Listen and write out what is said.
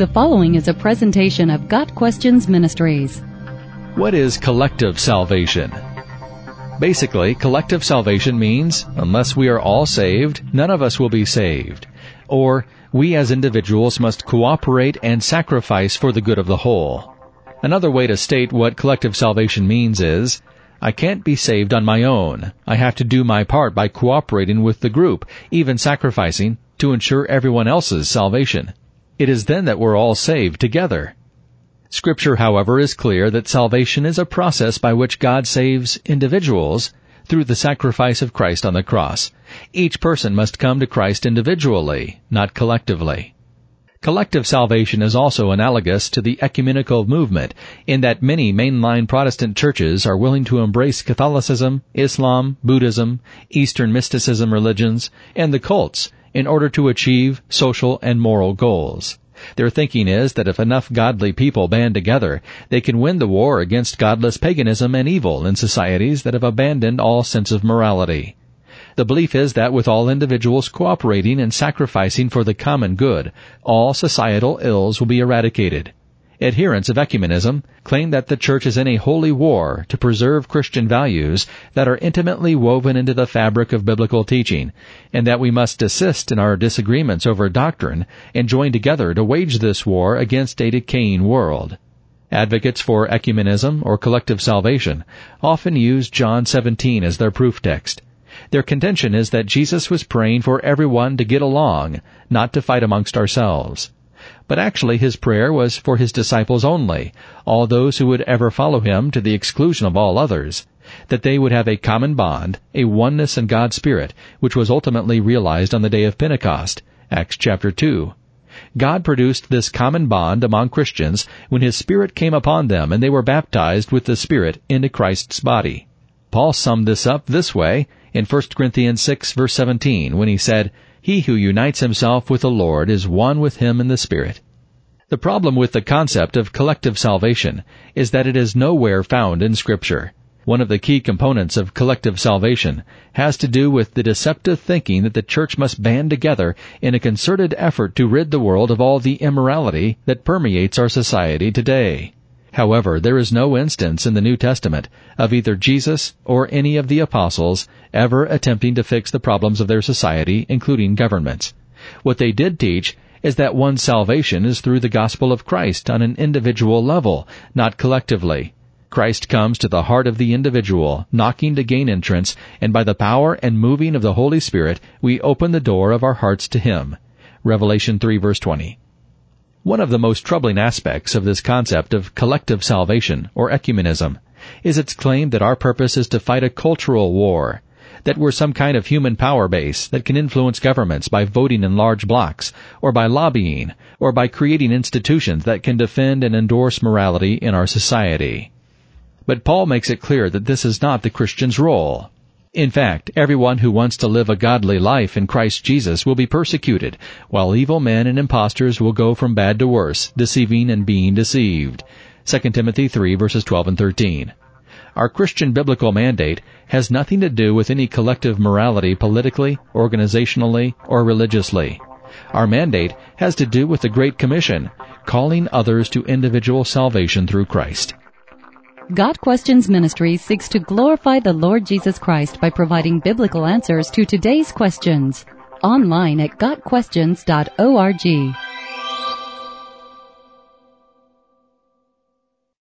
The following is a presentation of Got Questions Ministries. What is collective salvation? Basically, collective salvation means, unless we are all saved, none of us will be saved. Or, we as individuals must cooperate and sacrifice for the good of the whole. Another way to state what collective salvation means is, I can't be saved on my own. I have to do my part by cooperating with the group, even sacrificing, to ensure everyone else's salvation. It is then that we're all saved together. Scripture, however, is clear that salvation is a process by which God saves individuals through the sacrifice of Christ on the cross. Each person must come to Christ individually, not collectively. Collective salvation is also analogous to the ecumenical movement in that many mainline Protestant churches are willing to embrace Catholicism, Islam, Buddhism, Eastern mysticism religions, and the cults in order to achieve social and moral goals. Their thinking is that if enough godly people band together, they can win the war against godless paganism and evil in societies that have abandoned all sense of morality. The belief is that with all individuals cooperating and sacrificing for the common good, all societal ills will be eradicated. Adherents of ecumenism claim that the church is in a holy war to preserve Christian values that are intimately woven into the fabric of biblical teaching, and that we must desist in our disagreements over doctrine and join together to wage this war against a decaying world. Advocates for ecumenism or collective salvation often use John 17 as their proof text. Their contention is that Jesus was praying for everyone to get along, not to fight amongst ourselves. But actually his prayer was for his disciples only, all those who would ever follow him to the exclusion of all others, that they would have a common bond, a oneness in God's Spirit, which was ultimately realized on the day of Pentecost, Acts chapter 2. God produced this common bond among Christians when His Spirit came upon them and they were baptized with the Spirit into Christ's body. Paul summed this up this way in 1 Corinthians 6 verse 17 when he said, He who unites himself with the Lord is one with him in the Spirit. The problem with the concept of collective salvation is that it is nowhere found in Scripture. One of the key components of collective salvation has to do with the deceptive thinking that the church must band together in a concerted effort to rid the world of all the immorality that permeates our society today. However, there is no instance in the New Testament of either Jesus or any of the apostles ever attempting to fix the problems of their society, including governments. What they did teach is that one's salvation is through the gospel of Christ on an individual level, not collectively. Christ comes to the heart of the individual, knocking to gain entrance, and by the power and moving of the Holy Spirit, we open the door of our hearts to Him. Revelation 3 verse 20. One of the most troubling aspects of this concept of collective salvation, or ecumenism, is its claim that our purpose is to fight a cultural war, that we're some kind of human power base that can influence governments by voting in large blocks, or by lobbying, or by creating institutions that can defend and endorse morality in our society. But Paul makes it clear that this is not the Christian's role. In fact, everyone who wants to live a godly life in Christ Jesus will be persecuted, while evil men and impostors will go from bad to worse, deceiving and being deceived. 2 Timothy 3 verses 12 and 13. Our Christian biblical mandate has nothing to do with any collective morality politically, organizationally, or religiously. Our mandate has to do with the Great Commission, calling others to individual salvation through Christ. Got Questions Ministry seeks to glorify the Lord Jesus Christ by providing biblical answers to today's questions. Online at GotQuestions.org.